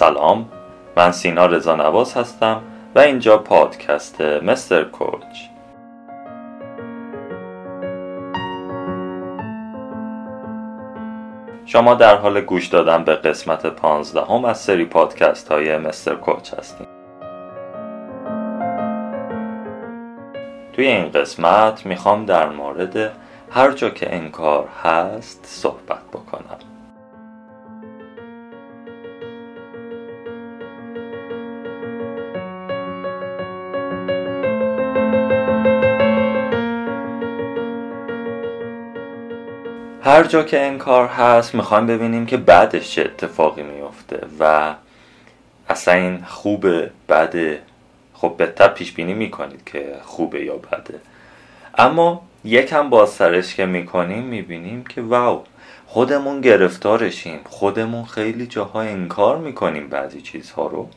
سلام من سینا رضا نواز هستم و اینجا پادکست مستر کوچ. شما در حال گوش دادن به قسمت پانزدهم از سری پادکست های مستر کوچ هستیم. توی این قسمت می‌خوام در مورد هر جا که انکار هست صحبت جا که انکار هست می‌خوایم ببینیم که بعدش چه اتفاقی میفته و اصلا این خوبه بده خب بهتر پیش بینی می‌کنید که خوبه یا بده اما یکم بازسرش که می‌کنیم می‌بینیم که واو خودمون گرفتارشیم خودمون خیلی جاها انکار می‌کنیم بعضی چیزها رو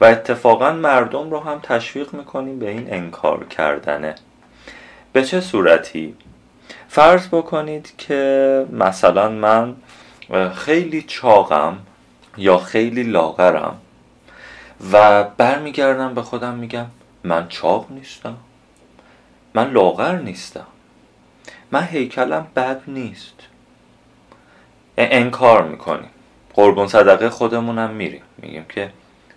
و اتفاقا مردم رو هم تشویق می‌کنیم به این انکار کردنه به چه صورتی؟ فرض بکنید که مثلا من خیلی چاقم یا خیلی لاغرم و برمیگردم به خودم میگم من چاق نیستم من لاغر نیستم من هیکلم بد نیست. انکار می‌کنیم. قربون صدقه خودمونم میریم. میگیم که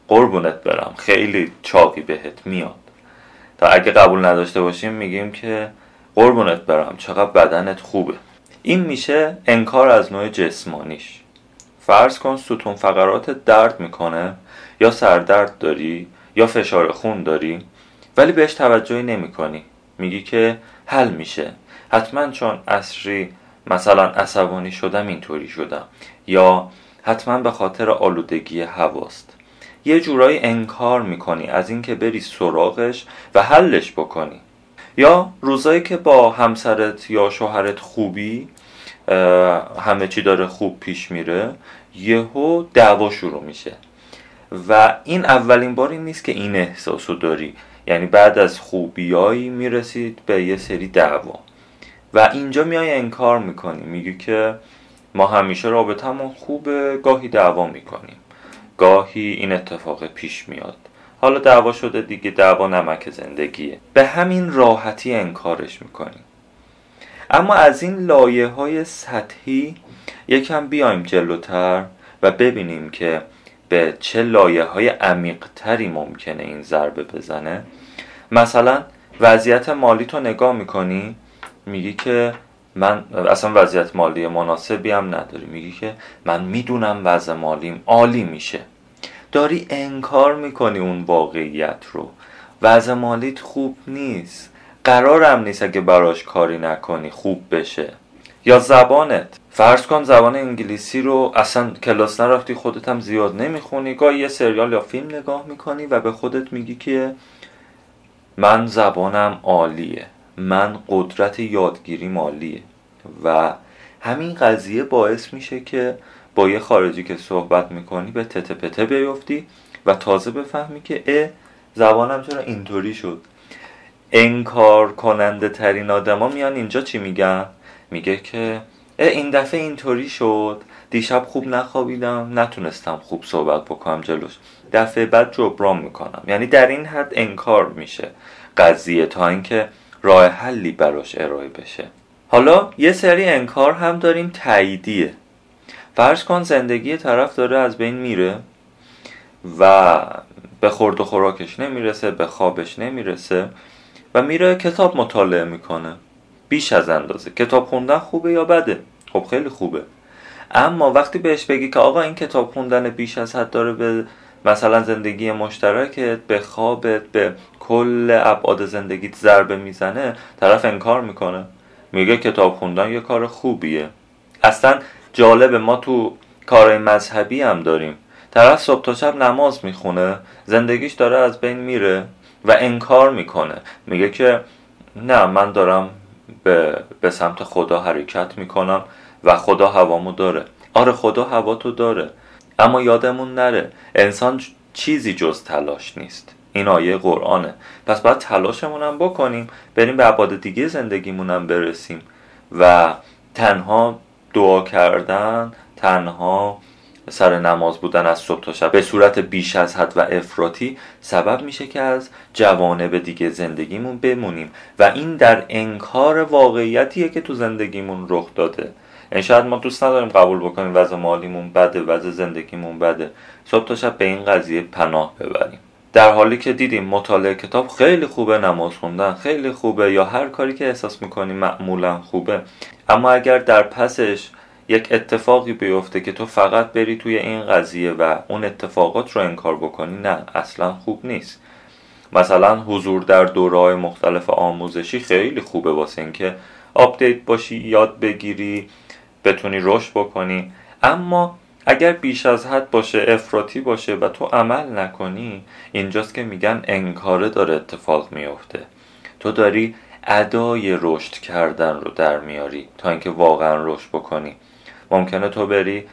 قربونت برم خیلی چاقی بهت میاد. تا اگه قبول نداشته باشیم میگیم که قربونت برم چقدر بدنت خوبه. این میشه انکار از نوع جسمانیش. فرض کن ستون فقرات درد می‌کنه یا سردرد داری یا فشار خون داری ولی بهش توجهی نمی کنی میگی که حل میشه. حتما چون اصری مثلا عصبانی شدم اینطوری شدم. یا حتما به خاطر آلودگی هواست. یه جورایی انکار می‌کنی از اینکه بری سراغش و حلش بکنی. یا روزایی که با همسرت یا شوهرت خوبی همه چی داره خوب پیش میره یهو دعوا شروع میشه. و این اولین باری نیست که این احساسو داری. یعنی بعد از خوبیایی می‌رسید به یه سری دعوا. و اینجا میای انکار می‌کنی. میگی که ما همیشه رابطمون خوبه گاهی دعوا می‌کنیم. گاهی این اتفاق پیش میاد. حالا دعوا شده دیگه دعوا نمک زندگیه. به همین راحتی انکارش می‌کنیم. اما از این لایه های سطحی یکم بیایم جلوتر و ببینیم که به چه لایه های عمیق تری ممکنه این ضربه بزنه. مثلا وضعیت مالی تو نگاه می‌کنی میگی که من اصلا وضعیت مالی مناسبی هم نداری. میگی که من می‌دونم وضع مالیم عالی میشه. داری انکار می‌کنی اون واقعیت رو. وضع مالیت خوب نیست. قرارم نیست اگه براش کاری نکنی خوب بشه. یا زبانت. فرض کن زبان انگلیسی رو اصلا کلاس نرفتی خودت هم زیاد نمی‌خونی. گاهی یه سریال یا فیلم نگاه می‌کنی و به خودت میگی که من زبانم عالیه. من قدرت یادگیری مالیه و همین قضیه باعث میشه که با یه خارجی که صحبت می‌کنی به تته پته بیفتی و تازه بفهمی که اه زبانم چرا اینطوری شد. انکار کننده ترین آدما میان اینجا چی میگن؟ میگه که اه این دفعه اینطوری شد. دیشب خوب نخوابیدم نتونستم خوب صحبت بکنم جلوش. دفعه بعد جبران می‌کنم. یعنی در این حد انکار میشه قضیه تا اینکه راه حلی براش ارائه بشه. حالا یه سری انکار هم داریم تاییدیه. فرض کن زندگی طرف داره از بین میره و به خورد و خوراکش نمی‌رسه به خوابش نمی‌رسه و میره کتاب مطالعه می‌کنه. بیش از اندازه. کتاب خوندن خوبه یا بده؟ خب خیلی خوبه. اما وقتی بهش بگی که آقا این کتاب خوندن بیش از حد داره به مثلا زندگی مشترکت به خوابت به کل ابعاد زندگیت ضربه می‌زنه طرف انکار می‌کنه. میگه کتاب خوندن یه کار خوبیه. اصلا جالب ما تو کارهای مذهبی هم داریم. طرف صبح تا شب نماز می‌خونه زندگیش داره از بین میره و انکار می‌کنه. میگه که نه من دارم به, به سمت خدا حرکت می‌کنم و خدا هوامو داره. آره خدا هوا تو داره اما یادمون نره انسان چیزی جز تلاش نیست. این آیه قرآنه. پس باید تلاشمون هم بکنیم بریم به عباد دیگه زندگیمون هم برسیم و تنها دعا کردن تنها سر نماز بودن از صبح تا شب. به صورت بیش از حد و افراطی سبب میشه که از به دیگه زندگیمون بمونیم. و این در انکار واقعیتیه که تو زندگیمون رخ داده. این یعنی شاید ما دوست نداریم قبول بکنیم وضع مالیمون بده وضع زندگیمون بده. صبح تا شب به این قضیه پناه ببریم. در حالی که دیدیم مطالعه کتاب خیلی خوبه نماز خوندن خیلی خوبه یا هر کاری که احساس می‌کنیم معمولا خوبه. اما اگر در پسش یک اتفاقی بیفته که تو فقط بری توی این قضیه و اون اتفاقات رو انکار بکنی نه اصلا خوب نیست. مثلا حضور در دوره مختلف آموزشی خیلی خوبه واسه اینکه آپدیت باشی یاد بگیری بتونی رشد بکنی. اما اگر بیش از حد باشه افراطی باشه و تو عمل نکنی اینجاست که میگن انکاره داره اتفاق میفته. تو داری ادای رشد کردن رو در میاری تا اینکه واقعا رشد بکنی. ممکنه تو بری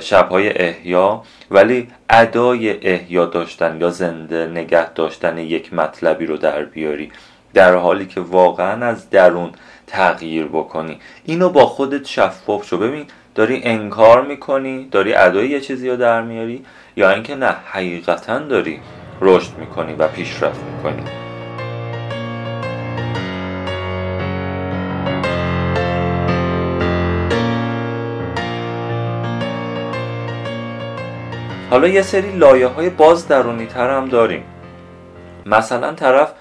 شبهای احیا ولی ادای احیا داشتن یا زنده نگه داشتن یک مطلبی رو در بیاری. در حالی که واقعا از درون تغییر بکنی. اینو با خودت شفاف شو. ببین داری انکار می‌کنی داری ادای یه چیزی رو در میاری یا اینکه نه حقیقتا داری رشد می‌کنی و پیشرفت می‌کنی. حالا یه سری لایه های باز درونی تر هم داریم. مثلا طرف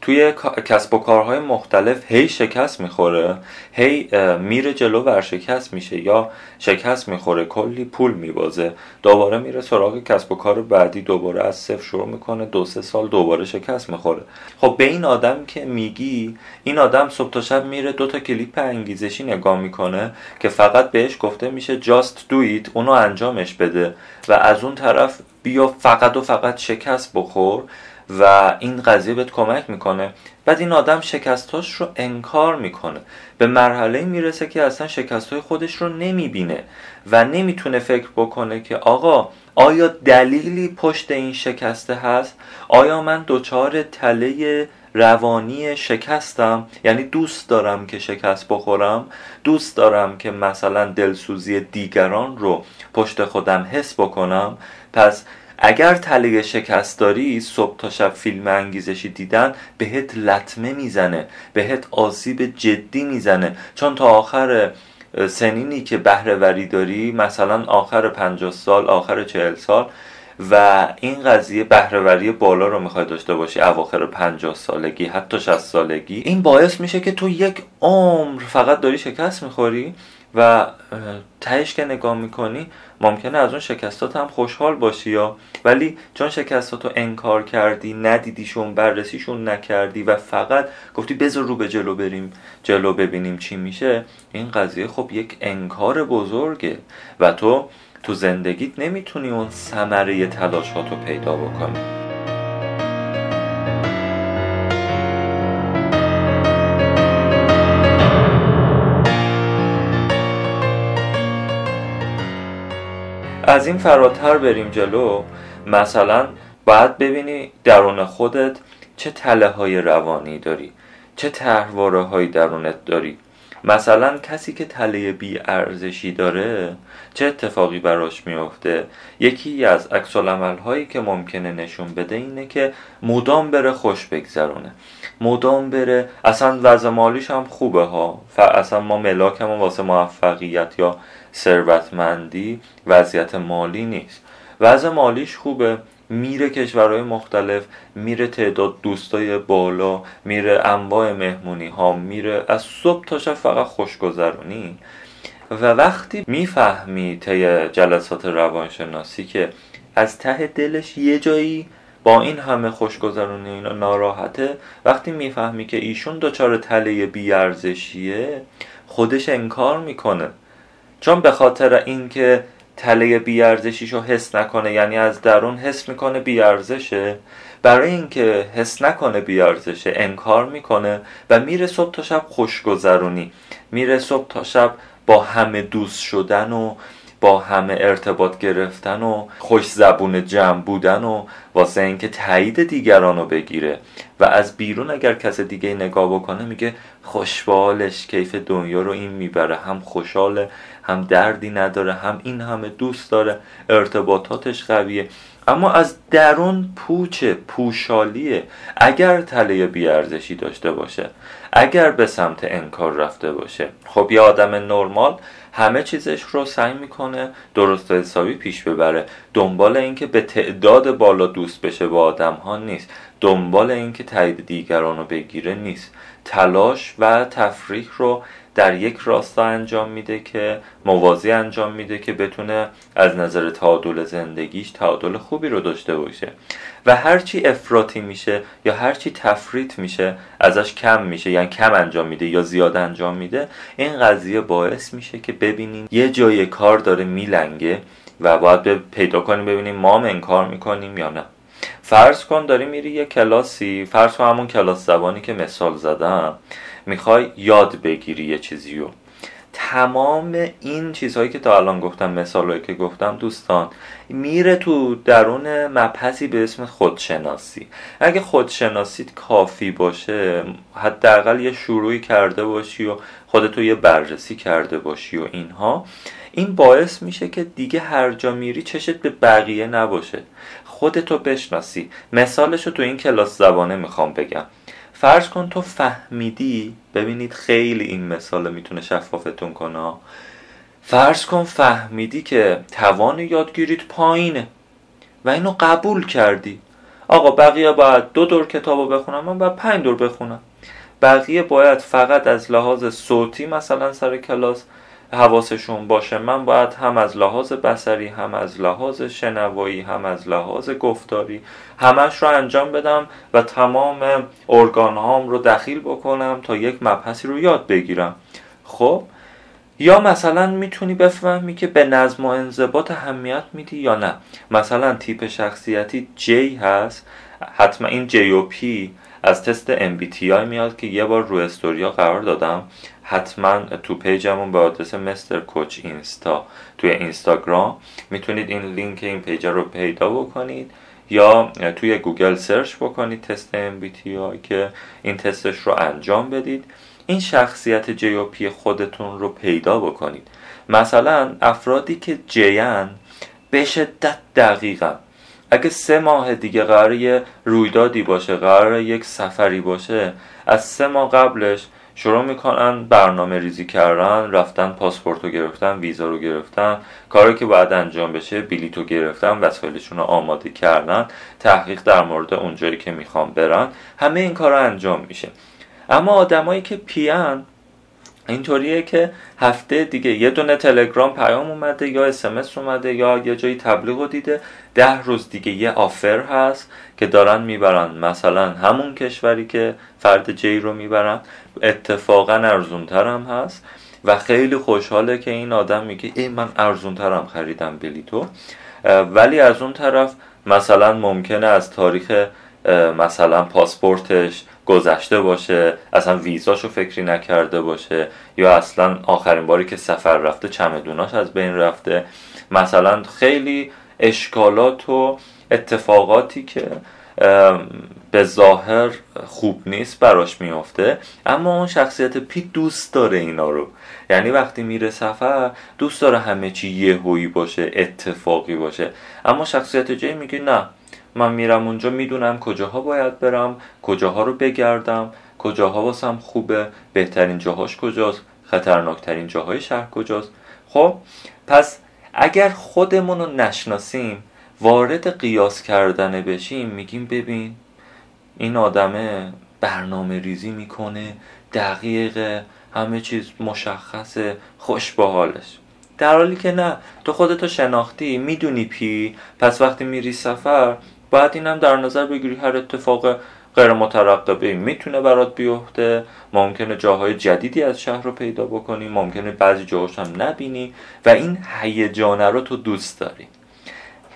توی کسب و کارهای مختلف هی شکست می‌خوره هی میره جلو ورشکست میشه یا شکست می‌خوره کلی پول میبازه. دوباره میره سراغ کسب و کار بعدی دوباره از صفر شروع می‌کنه دو سه سال دوباره شکست می‌خوره. خب به این آدم که میگی این آدم صبح تا شب میره دو تا کلیپ انگیزشی نگاه می‌کنه که فقط بهش گفته میشه do it اونو انجامش بده و از اون طرف بیا فقط و فقط شکست بخور. و این قضیه بهت کمک می‌کنه. بعد این آدم شکستاش رو انکار می‌کنه. به مرحله می‌رسه که اصلا شکستهای خودش رو نمی‌بینه و نمی‌تونه فکر بکنه که آقا آیا دلیلی پشت این شکسته هست؟ آیا من دچار تله روانی شکستم؟ یعنی دوست دارم که شکست بخورم دوست دارم که مثلا دلسوزی دیگران رو پشت خودم حس بکنم. پس اگر تله شکست داری صبح تا شب فیلم انگیزشی دیدن بهت لطمه می‌زنه بهت آسیب جدی می‌زنه. چون تا آخر سنینی که بهرهوری داری مثلا آخر 50 سال آخر 40 سال و این قضیه بهرهوری بالا رو می‌خوای داشته باشی اواخر 50 سالگی حتی 60 سالگی. این باعث میشه که تو یک عمر فقط داری شکست می‌خوری و تهش که نگاه می‌کنی ممکنه از اون شکستات هم خوشحال باشی یا؟ ولی چون شکستات رو انکار کردی ندیدیشون بررسیشون نکردی و فقط گفتی بذار رو به جلو بریم جلو ببینیم چی میشه این قضیه خب یک انکار بزرگه. و تو تو زندگیت نمی‌تونی اون ثمره تلاشاتو پیدا بکنی. از این فراتر بریم جلو. مثلا باید ببینی درون خودت چه تله های روانی داری چه تحواره هایی درونت داری. مثلا کسی که تله بی ارزشی داره چه اتفاقی براش میافته؟ یکی از عکس هایی که ممکنه نشون بده اینه که مدام بره خوش بگذرونه. مدام بره اصلا وضع مالیش هم خوبه ها. اصلا ما ملاک هم واسه موفقیت یا ثروتمندی وضعیت مالی نیست. وضع مالیش خوبه میره کشورهای مختلف میره تعداد دوستای بالا میره انواع مهمونی ها میره از صبح تا شب فقط خوشگذرونی. و وقتی می‌فهمی طی جلسات روانشناسی که از ته دلش یه جایی با این همه خوشگذرونی اینا ناراحته وقتی می‌فهمی که ایشون دچار تله بیارزشیه خودش انکار می‌کنه. چون به خاطر اینکه تله بیارزشیشو حس نکنه یعنی از درون حس می‌کنه بیارزشه برای اینکه حس نکنه بیارزشه انکار می‌کنه و میره صبح تا شب خوشگذرونی. میره صبح تا شب با همه دوست شدن و با همه ارتباط گرفتن و خوش زبون جمع بودن و واسه اینکه تایید دیگران رو بگیره. و از بیرون اگر کس دیگه نگاه بکنه میگه خوشبالش کیف دنیا رو این می‌بره هم خوشحاله هم دردی نداره هم این همه دوست داره ارتباطاتش قویه. اما از درون پوچ پوشالیه. اگر تله بیارزشی داشته باشه اگر به سمت انکار رفته باشه. خب یه آدم نرمال همه چیزش رو سعی می‌کنه درست حسابی پیش ببره. دنبال اینکه به تعداد بالا دوست بشه با آدم ها نیست. دنبال اینکه تایید دیگران رو بگیره نیست. تلاش و تفریح رو در یک راستا انجام میده که موازی انجام میده که بتونه از نظر تعادل زندگیش تعادل خوبی رو داشته باشه. و هرچی افراطی میشه یا هرچی تفریط میشه ازش کم میشه یعنی کم انجام میده یا زیاد انجام میده این قضیه باعث میشه که ببینیم یه جای کار داره میلنگه و باید پیدا کنیم ببینیم ما انکار می‌کنیم یا نه. فرض کن داری میری یه کلاسی فرض کن همون کلاس زبانی که مثال زدم. می‌خوای یاد بگیری یه چیزی رو تمام این چیزهایی که تا الان گفتم مثالهایی که گفتم دوستان میره تو درون مبحثی به اسم خودشناسی. اگه خودشناسیت کافی باشه حداقل یه شروعی کرده باشی و خودتو یه بررسی کرده باشی و اینها این باعث میشه که دیگه هر جا میری چشت به بقیه نباشه. خودتو بشناسی. مثالش رو تو این کلاس زبانه می‌خوام بگم. فرض کن تو فهمیدی ببینید خیلی این مثال می‌تونه شفافتون کنه. فرض کن فهمیدی که توان یادگیریت پایینه و اینو قبول کردی. آقا بقیه باید دو دور کتابو بخونم من باید پنج دور بخونم. بقیه باید فقط از لحاظ صوتی مثلا سر کلاس حواسشون باشه. من باید هم از لحاظ بسری هم از لحاظ شنوایی هم از لحاظ گفتاری همش رو انجام بدم و تمام ارگان هام رو دخیل بکنم تا یک مبحثی رو یاد بگیرم. خب یا مثلا می‌تونی بفهمی که به نظم و انضباط اهمیت میدی یا نه. مثلا تیپ شخصیتی J هست. حتما این J و P از تست MBTI میاد که یه بار رو استوریا قرار دادم. حتما تو page مون به آدرس مستر کوچ اینستا توی اینستاگرام. می‌تونید این لینک این page رو پیدا بکنید یا توی گوگل search بکنید تست MBTI که این تستش رو انجام بدید. این شخصیت J و P خودتون رو پیدا بکنید. مثلا افرادی که J ان به شدت دقیقا اگه سه ماه دیگه قرار یه رویدادی باشه قرار یک سفری باشه از سه ماه قبلش شروع می‌کنن برنامه ریزی کردن رفتن پاسپورت رو گرفتن ویزا رو گرفتن کاری که باید انجام بشه بلیط رو گرفتن وسایلشون رو آماده کردن تحقیق در مورد اونجایی که می‌خوان برن همه این کار انجام میشه. اما آدمایی که پیان اینطوریه که هفته دیگه یه دونه تلگرام پیام اومده یا اسمس اومده یا یه جایی تبلیغ رو دیده. ده روز دیگه یه آفر هست که دارن می‌برن. مثلا همون کشوری که فرد جی رو می‌برن. اتفاقا ارزونتر هم هست. و خیلی خوشحاله که این آدم میگه ای من ارزونترم خریدم بلیتو. ولی از اون طرف مثلا ممکنه از تاریخ مثلا پاسپورتش گذشته باشه اصلا ویزاشو فکری نکرده باشه یا اصلا آخرین باری که سفر رفته چمدوناش از بین رفته. مثلا خیلی اشکالات و اتفاقاتی که به ظاهر خوب نیست براش میافته اما اون شخصیت پی دوست داره اینا رو. یعنی وقتی میره سفر دوست داره همه چی یهویی باشه اتفاقی باشه. اما شخصیت جی میگه نه من میرم اونجا می‌دونم کجاها باید برم کجاها رو بگردم کجاها واسم خوبه بهترین جاهاش کجاست خطرناکترین جاهای شهر کجاست. خب پس اگر خودمون رو نشناسیم وارد قیاس کردن بشیم میگیم ببین این آدمه برنامه ریزی می‌کنه دقیق همه چیز مشخصه خوش به حالش. در حالی که نه تو خودتو شناختی می‌دونی پی پس وقتی میری سفر باید اینم در نظر بگیری هر اتفاق غیر مترقبه می‌تونه برات بیفته. ممکنه جاهای جدیدی از شهر رو پیدا بکنی. ممکنه بعضی جاهاش هم نبینی. و این هیجانه رو تو دوست داری.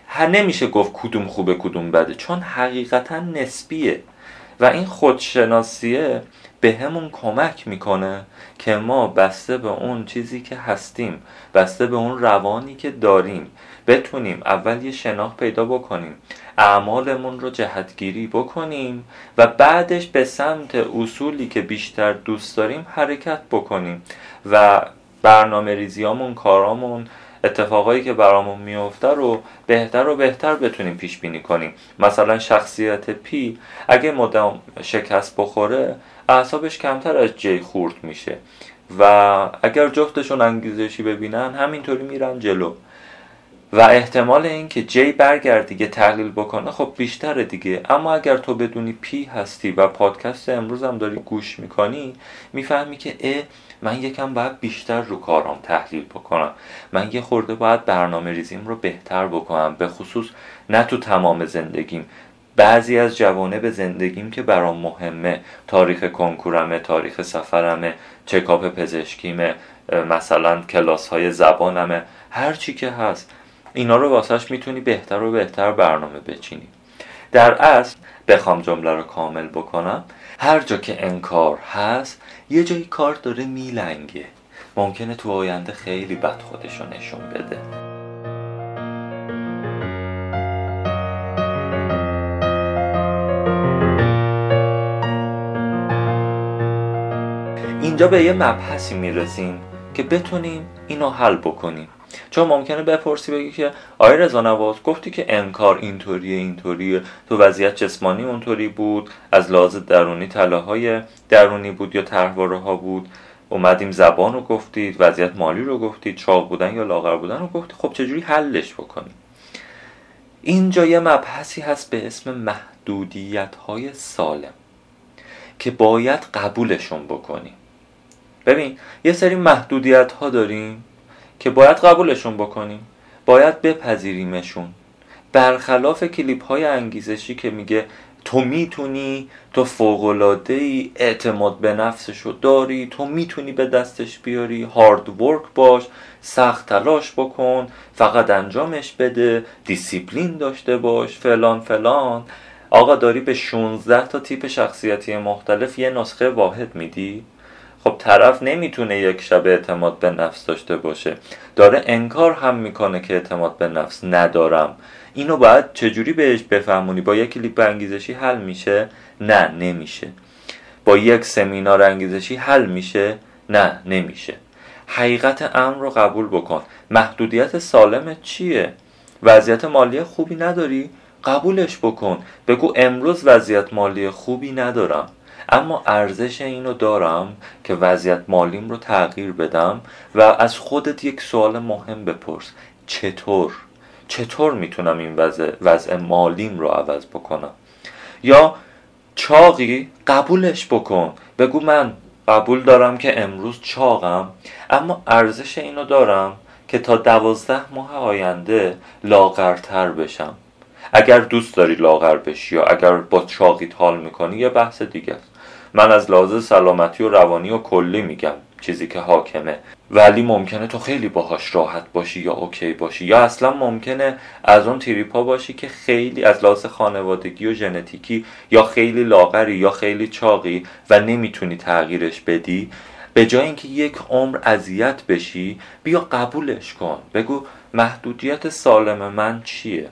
هر نمیشه گفت کدوم خوبه کدوم بده. چون حقیقتا نسبیه. و این خودشناسیه. به همون کمک می‌کنه که ما بسته به اون چیزی که هستیم بسته به اون روانی که داریم بتونیم اول یه شناخت پیدا بکنیم اعمالمون رو جهتگیری بکنیم و بعدش به سمت اصولی که بیشتر دوست داریم حرکت بکنیم و برنامه ریزیامون کارامون اتفاقایی که برامون میفته رو بهتر و بهتر بتونیم پیش بینی کنیم. مثلا شخصیت پی اگه مدام شکست بخوره اعصابش کمتر از جی خورد میشه. و اگر جفتشون انگیزشی ببینن همینطوری میرن جلو. و احتمال اینکه جی برگرد دیگه تحلیل بکنه خب بیشتره دیگه. اما اگر تو بدونی پی هستی و پادکست امروز هم داری گوش می‌کنی می‌فهمی که اه من یکم باید بیشتر رو کارام تحلیل بکنم. من یه خورده باید برنامه ریزیم رو بهتر بکنم به خصوص نه تو تمام زندگیم. بعضی از جوانه به زندگیم که برام مهمه تاریخ کنکورمه تاریخ سفرمه چکاپ پزشکیمه مثلا کلاس های زبانمه هر چی که هست. اینا رو واسهش می‌تونی بهتر و بهتر برنامه بچینی. در اصل بخوام جمله رو کامل بکنم. هر جا که انکار هست یه جایی کار داره میلنگه. ممکنه تو آینده خیلی بد خودشو نشون بده. اینجا به یه مبحثی می‌رسیم که بتونیم اینو حل بکنیم. چون ممکنه بپرسی بگی که آیا رضا نواز گفتی که انکار اینطوریه اینطوریه. تو وضعیت جسمانی اونطوری بود از لحاظ درونی طلاهای درونی بود یا طرحواره ها بود. اومدیم زبان رو گفتید وضعیت مالی رو گفتید چاق بودن یا لاغر بودن رو گفتید. خب چجوری حلش بکنیم؟ اینجا یه مبحثی هست به اسم محدودیت های سالم که باید قبولشون بکنیم. ببین یه سری محدودیت ها داریم که باید قبولشون بکنیم. باید بپذیریمشون. برخلاف کلیپ های انگیزشی که میگه تو می‌تونی تو فوق‌العاده ای اعتماد به نفسشو داری تو می‌تونی به دستش بیاری hard work باش سخت تلاش بکن فقط انجامش بده دیسیپلین داشته باش فلان فلان. آقا داری به 16 تا تیپ شخصیتی مختلف یه نسخه واحد میدی؟ خب طرف نمی‌تونه یک شب اعتماد به نفس داشته باشه. داره انکار هم می‌کنه که اعتماد به نفس ندارم. اینو باید چجوری بهش بفهمونی؟ با یک کلیپ انگیزشی حل میشه؟ نه نمیشه. با یک سمینار انگیزشی حل میشه؟ نه نمیشه. حقیقت امر رو قبول بکن. محدودیت سالم چیه؟ وضعیت مالی خوبی نداری؟ قبولش بکن. بگو امروز وضعیت مالی خوبی ندارم. اما ارزش اینو دارم که وضعیت مالیم رو تغییر بدم و از خودت یک سوال مهم بپرس. چطور؟ چطور می‌تونم این وضع, وضع مالیم رو عوض بکنم؟ یا چاقی قبولش بکن. بگو من قبول دارم که امروز چاقم اما ارزش اینو دارم که تا دوازده ماه آینده لاغرتر بشم. اگر دوست داری لاغر بشی یا اگر با چاقیت حال می‌کنی یه بحث دیگه است. من از لحاظ سلامتی و روانی و کلی میگم چیزی که حاکمه. ولی ممکنه تو خیلی باهاش راحت باشی یا اوکی باشی. یا اصلا ممکنه از اون تریپا باشی که خیلی از لحاظ خانوادگی و ژنتیکی یا خیلی لاغری یا خیلی چاقی و نمی‌تونی تغییرش بدی. به جای اینکه یک عمر اذیت بشی بیا قبولش کن. بگو محدودیت سالم من چیه؟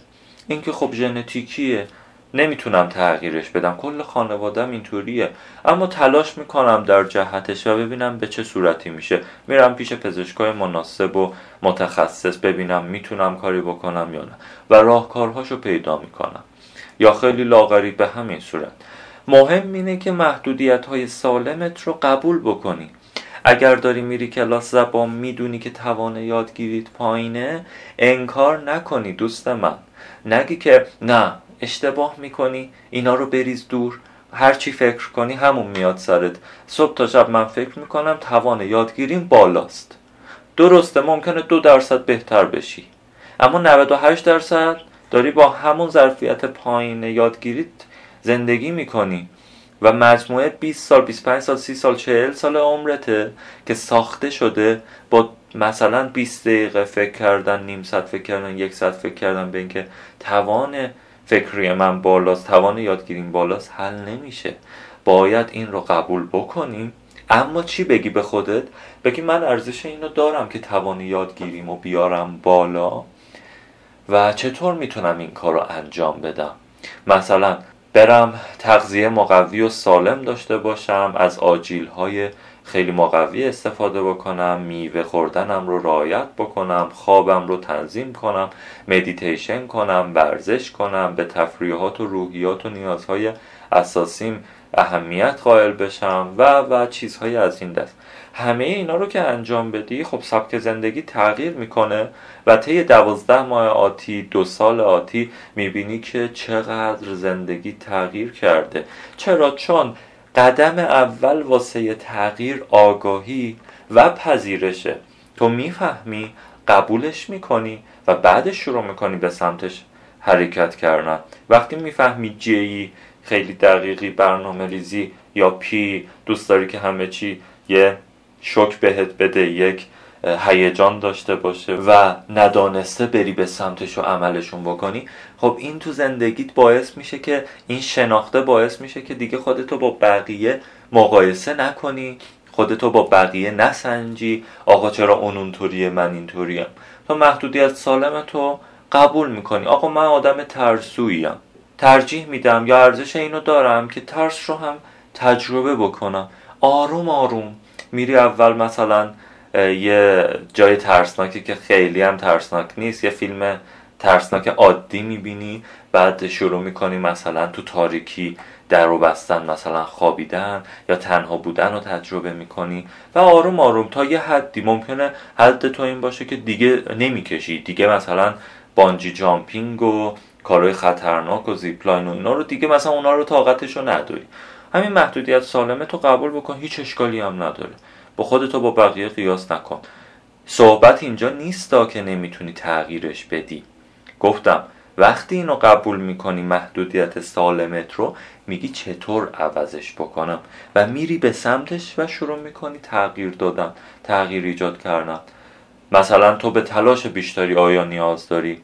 اینکه خب ژنتیکیه. نمی‌تونم تغییرش بدم. کل خانوادم اینطوریه. اما تلاش می‌کنم در جهتش و ببینم به چه صورتی میشه. میرم پیش پزشکای مناسب و متخصص ببینم می‌تونم کاری بکنم یا نه. و راهکارهاشو پیدا می‌کنم. یا خیلی لاغری به همین صورت. مهم اینه که محدودیت های سالمت رو قبول بکنی. اگر داری میری کلاس زبان می‌دونی که توان یادگیریت پایینه انکار نکنی دوست من. نگی که نه اشتباه می‌کنی اینا رو بریز دور. هر چی فکر کنی همون میاد سرت. صبح تا شب من فکر می‌کنم توان یادگیریم بالاست. درسته ممکنه دو درصد بهتر بشی. اما 98 درصد داری با همون ظرفیت پایین یادگیریت زندگی می‌کنی. و مجموعه 20 سال 25 سال 30 سال 40 سال عمرته که ساخته شده با مثلا 20 دقیقه فکر کردن نیم ساعت فکر کردن یک ساعت فکر کردن به اینکه توان فکری من بالاست توان یادگیریم بالاست حل نمیشه. باید این رو قبول بکنیم اما چی بگی به خودت؟ بگی من ارزش اینو دارم که توان یادگیریم و بیارم بالا. و چطور می‌تونم این کار رو انجام بدم؟ مثلا برم تغذیه مقوی و سالم داشته باشم از آجیل های خیلی مقوی استفاده بکنم میوه خوردنم رو رعایت بکنم خوابم رو تنظیم کنم مدیتیشن کنم ورزش کنم به تفریحات و روحیات و نیازهای اساسیم اهمیت قائل بشم و و چیزهای از این دست. همه اینا رو که انجام بدی خب سبک زندگی تغییر می‌کنه و طی دوازده ماه آتی دو سال آتی می‌بینی که چقدر زندگی تغییر کرده. چرا؟ چون قدم اول واسه تغییر آگاهی و پذیرشه. تو می‌فهمی قبولش می‌کنی و بعدش شروع می‌کنی به سمتش حرکت کردن. وقتی می‌فهمی جی خیلی دقیقی برنامه ریزی یا پی دوست داری که همه چی یه شک بهت بده یک هیجان داشته باشه و ندانسته بری به سمتش و عملشون بکنی خب این تو زندگیت باعث میشه که این شناخته باعث میشه که دیگه خودتو با بقیه مقایسه نکنی خودتو با بقیه نسنجی آقا چرا اون اونطوریه من اینطوریم. تو محدودیت سالم تو قبول می‌کنی. آقا من آدم ترسویم ترجیح میدم یا ارزش اینو دارم که ترس رو هم تجربه بکنم. آروم آروم میری اول مثلا یه جای ترسناکی که خیلی هم ترسناک نیست یه فیلم ترسناک عادی می‌بینی بعد شروع می‌کنی مثلا تو تاریکی در و بستن مثلا خوابیدن یا تنها بودن رو تجربه می‌کنی و آروم آروم تا یه حدی. ممکنه حد تو این باشه که دیگه نمی‌کشی. دیگه مثلا بانجی جامپینگ و کارهای خطرناک و زیپلاین و اینا رو دیگه مثلا اونا رو طاقتش رو نداری. همین محدودیت سالمه تو قبول بکن هیچ اشکالی هم نداره. با خودتو با بقیه قیاس نکن. صحبت اینجا نیستا که نمی‌تونی تغییرش بدی. گفتم وقتی اینو قبول می‌کنی محدودیت سالمت رو میگی چطور عوضش بکنم؟ و میری به سمتش و شروع می‌کنی تغییر دادن تغییر ایجاد کردن. مثلا تو به تلاش بیشتری آیا نیاز داری؟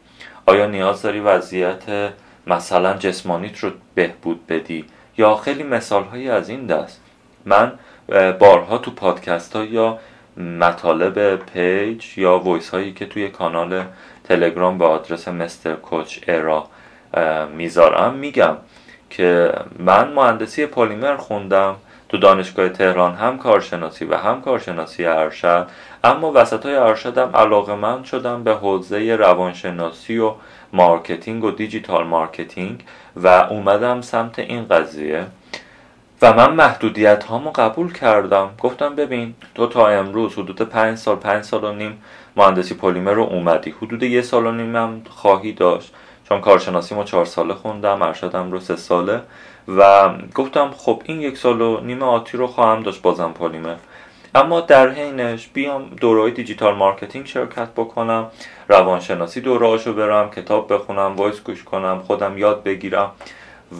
آیا نیاز داری وضعیت مثلا جسمانیت رو بهبود بدی؟ یا خیلی مثال هایی از این دست. من بارها تو پادکست ها یا مطالب page یا voice هایی که توی کانال تلگرام به آدرس مستر کوچ ارا می‌ذارم میگم که من مهندسی پلیمر خوندم تو دانشگاه تهران هم کارشناسی و هم کارشناسی ارشد اما وسط های ارشدم علاقه من شدم به حوزه روانشناسی و marketing و digital marketing و اومدم سمت این قضیه. و من محدودیت هامو قبول کردم. گفتم ببین تو تا امروز حدود پنج سال پنج سال و نیم مهندسی پلیمر رو اومدی. حدود یه سال و نیم هم خواهی داشت. چون کارشناسی ما چهار ساله خوندم ارشدم رو سه ساله. و گفتم خب این یک سال و نیم آتی رو خواهم داشت بازم پلیمر. اما در حینش بیام دوره digital marketing شرکت بکنم. روانشناسی دوره رو برم کتاب بخونم voice گوش کنم خودم یاد بگیرم.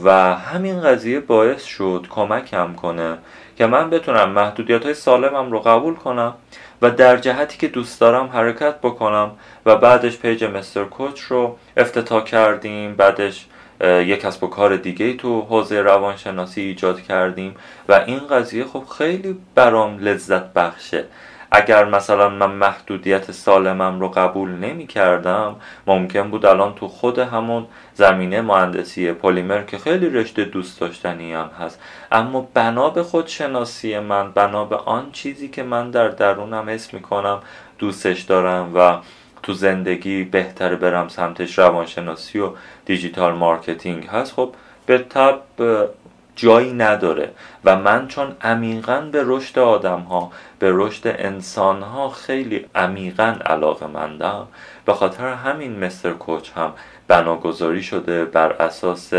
و همین قضیه باعث شد کمکم کنه که من بتونم محدودیت های سالمم رو قبول کنم و در جهتی که دوست دارم حرکت بکنم و بعدش پیج مستر کوچ رو افتتاح کردیم بعدش یک کسب و کار دیگه تو حوزه روانشناسی ایجاد کردیم و این قضیه خب خیلی برام لذت بخشه. اگر مثلا من محدودیت سالمم رو قبول نمی کردم ممکن بود الان تو خود همون زمینه مهندسی پلیمر که خیلی رشته دوست داشتنی هم هست. اما بنا به خودشناسی من بنا به آن چیزی که من در درونم حس می‌کنم دوستش دارم و تو زندگی بهتر برم سمتش روانشناسی و digital marketing هست. خب به طبع جایی نداره. و من چون عمیقا به رشد آدم ها به رشد انسان ها خیلی عمیقا علاقه مندم به خاطر همین مستر کوچ هم بنا‌گذاری شده بر اساس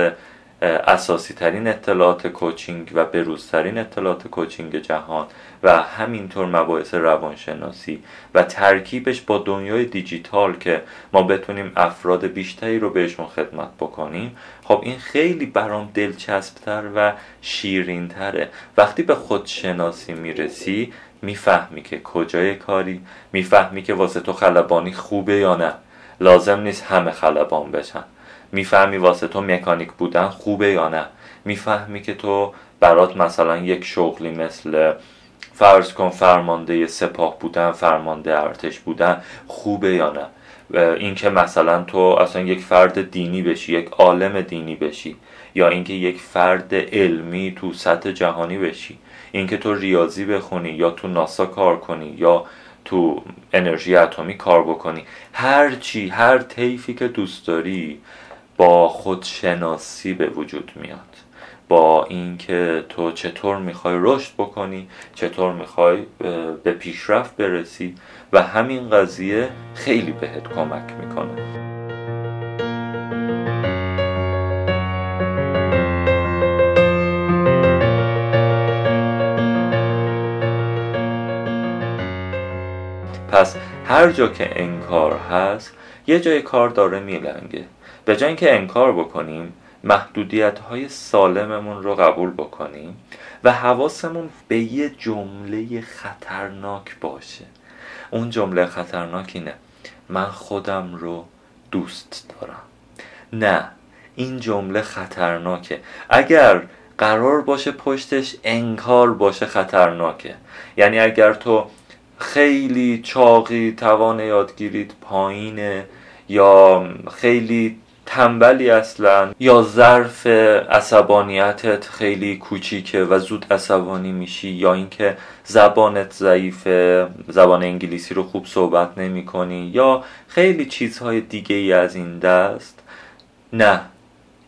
اساسی ترین اطلاعات coaching و بروزترین اطلاعات coaching جهان و همینطور مباحث روانشناسی و ترکیبش با دنیای دیجیتال که ما بتونیم افراد بیشتری رو بهشون خدمت بکنیم خب این خیلی برام دلچسبتر و شیرینتره. وقتی به خودشناسی می‌رسی می‌فهمی که کجای کاری می‌فهمی که واسه تو خلبانی خوبه یا نه. لازم نیست همه خلبان بشن. می‌فهمی واسه تو مکانیک بودن خوبه یا نه؟ می‌فهمی که تو برات مثلا یک شغلی مثل فرض کن فرمانده سپاه بودن فرمانده ارتش بودن خوبه یا نه؟ اینکه مثلا تو اصلا یک فرد دینی بشی یک عالم دینی بشی یا اینکه یک فرد علمی تو سطح جهانی بشی اینکه تو ریاضی بخونی یا تو ناسا کار کنی یا تو انرژی اتمی کار بکنی هر چی هر طیفی که دوست داری با خودشناسی به وجود میاد. با اینکه تو چطور می‌خوای رشد بکنی چطور می‌خوای به پیشرفت برسی و همین قضیه خیلی بهت کمک می‌کنه. پس هر جا که انکار هست یه جای کار داره میلنگه. به جای اینکه انکار بکنیم محدودیت های سالممون رو قبول بکنیم و حواسمون به یه جمله خطرناک باشه. اون جمله خطرناک اینه من خودم رو دوست دارم. نه این جمله خطرناکه. اگر قرار باشه پشتش انکار باشه خطرناکه. یعنی اگر تو خیلی چاقی توان یادگیریت پایینه یا خیلی تنبلی اصلا یا ظرف عصبانیتت خیلی کوچیکه و زود عصبانی میشی یا اینکه زبانت ضعیفه زبان انگلیسی رو خوب صحبت نمی کنی یا خیلی چیزهای دیگه ای از این دست؟ نه.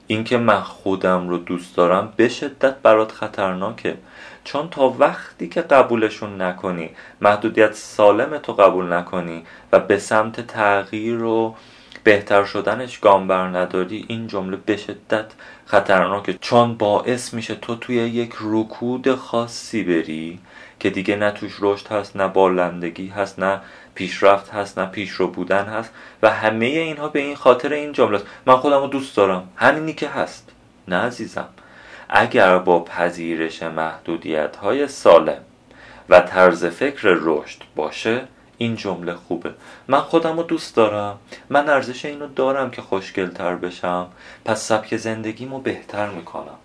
اینکه من خودم رو دوست دارم به شدت برات خطرناکه. چون تا وقتی که قبولشون نکنی محدودیت سالم تو قبول نکنی و به سمت تغییر و بهتر شدنش گام بر نداری این جمله به شدت خطرناکه چون باعث میشه تو توی یک رکود خاصی بری که دیگه نه توش رشد هست نه بالندگی هست نه پیشرفت هست نه پیشرو بودن هست و همه اینها به این خاطر این جمله است. من خودم رو دوست دارم. همینی که هست. نه عزیزم. اگر با پذیرش محدودیت های سالم و طرز فکر رشد باشه این جمله خوبه. من خودم رو دوست دارم. من ارزش اینو دارم که خوشگلتر بشم. پس سبک زندگیمو بهتر می‌کنم.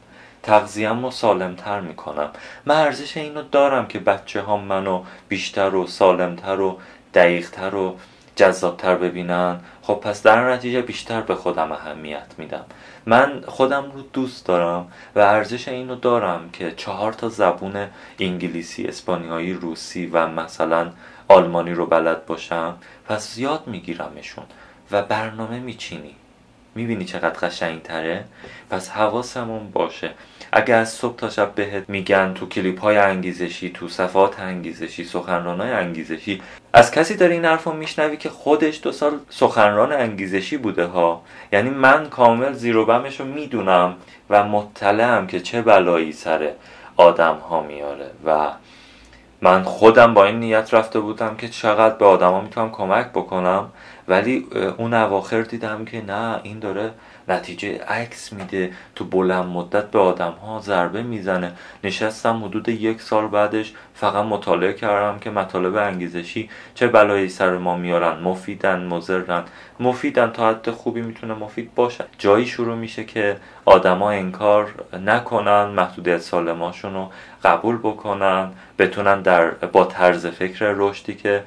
تغذیم رو سالمتر می‌کنم. من ارزش اینو دارم که بچه ها منو بیشتر و سالمتر و دقیقتر و جذابتر ببینن. خب پس در نتیجه بیشتر به خودم اهمیت میدم. من خودم رو دوست دارم و ارزش اینو دارم که چهار تا زبون انگلیسی، اسپانیایی، روسی و مثلا آلمانی رو بلد باشم پس یاد میگیرمشون و برنامه میچینی. می‌بینی چقدر قشنگ تره پس حواسمون باشه. اگر از صبح تا شب بهت میگن تو کلیپ های انگیزشی تو صفات انگیزشی سخنران های انگیزشی از کسی داری این حرف میشنوی که خودش دو سال سخنران انگیزشی بوده ها؟ یعنی من کامل زیرو بمش رو می‌دونم و مطلعم که چه بلایی سر آدم ها میاره و من خودم با این نیت رفته بودم که چقدر به آدما می‌تونم کمک بکنم ولی اون اواخر دیدم که نه این داره نتیجه عکس میده. تو بلند مدت به آدم ها ضربه می‌زنه. نشستم حدود یک سال بعدش فقط مطالعه کردم که مطالب انگیزشی چه بلایی سر ما میارن. مفیدن مزرن مفیدن تا حد خوبی می‌تونه مفید باشه. جایی شروع میشه که آدما انکار نکنن محدودیت سالماشون رو قبول بکنن بتونن در با طرز فکر رشدی که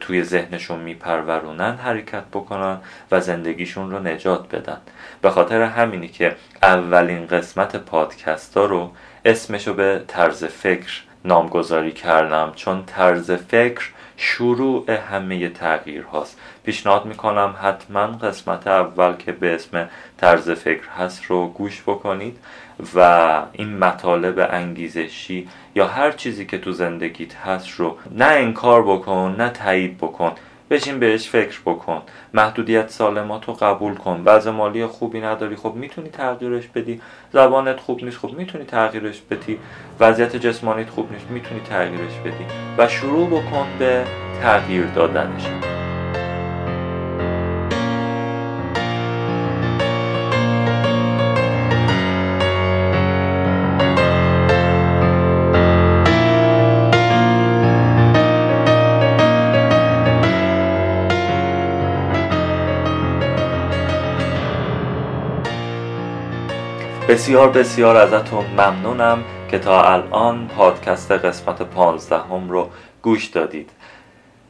توی ذهنشون میپرورونن حرکت بکنن و زندگیشون رو نجات بدن. به خاطر همینی که اولین قسمت پادکست ها رو اسمشو به طرز فکر نامگذاری کردم چون طرز فکر شروع همه تغییر هاست. پیشنهاد می‌کنم حتما قسمت اول که به اسم طرز فکر هست رو گوش بکنید و این مطالب انگیزشی یا هر چیزی که تو زندگیت هست رو نه انکار بکن نه تایید بکن. بشین بهش فکر بکن. محدودیت سالمات رو قبول کن. وضع مالی خوبی نداری. خب می‌تونی تغییرش بدی. زبانت خوب نیست. خب می‌تونی تغییرش بدی. وضعیت جسمانیت خوب نیست. می‌تونی تغییرش بدی. و شروع بکن به تغییر دادنش. بسیار بسیار ازتون ممنونم که تا الان پادکست قسمت پانزدهم رو گوش دادید.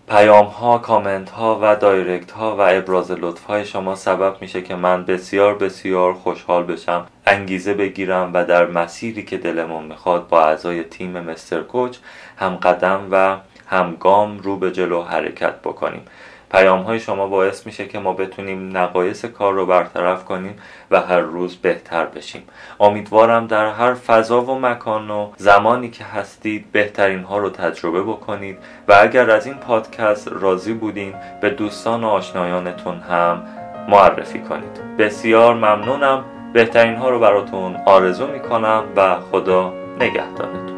پیام ها کامنت ها و دایرکت ها و ابراز لطف های شما سبب میشه که من بسیار بسیار خوشحال بشم انگیزه بگیرم و در مسیری که دلمون می‌خواد با اعضای تیم مستر کوچ هم قدم و هم گام رو به جلو حرکت بکنیم. پیام های شما باعث میشه که ما بتونیم نقایص کار رو برطرف کنیم و هر روز بهتر بشیم. امیدوارم در هر فضا و مکان و زمانی که هستید بهترین ها رو تجربه بکنید و اگر از این پادکست راضی بودین به دوستان و آشنایانتون هم معرفی کنید. بسیار ممنونم. بهترین ها رو براتون آرزو می‌کنم و خدا نگهدارتون.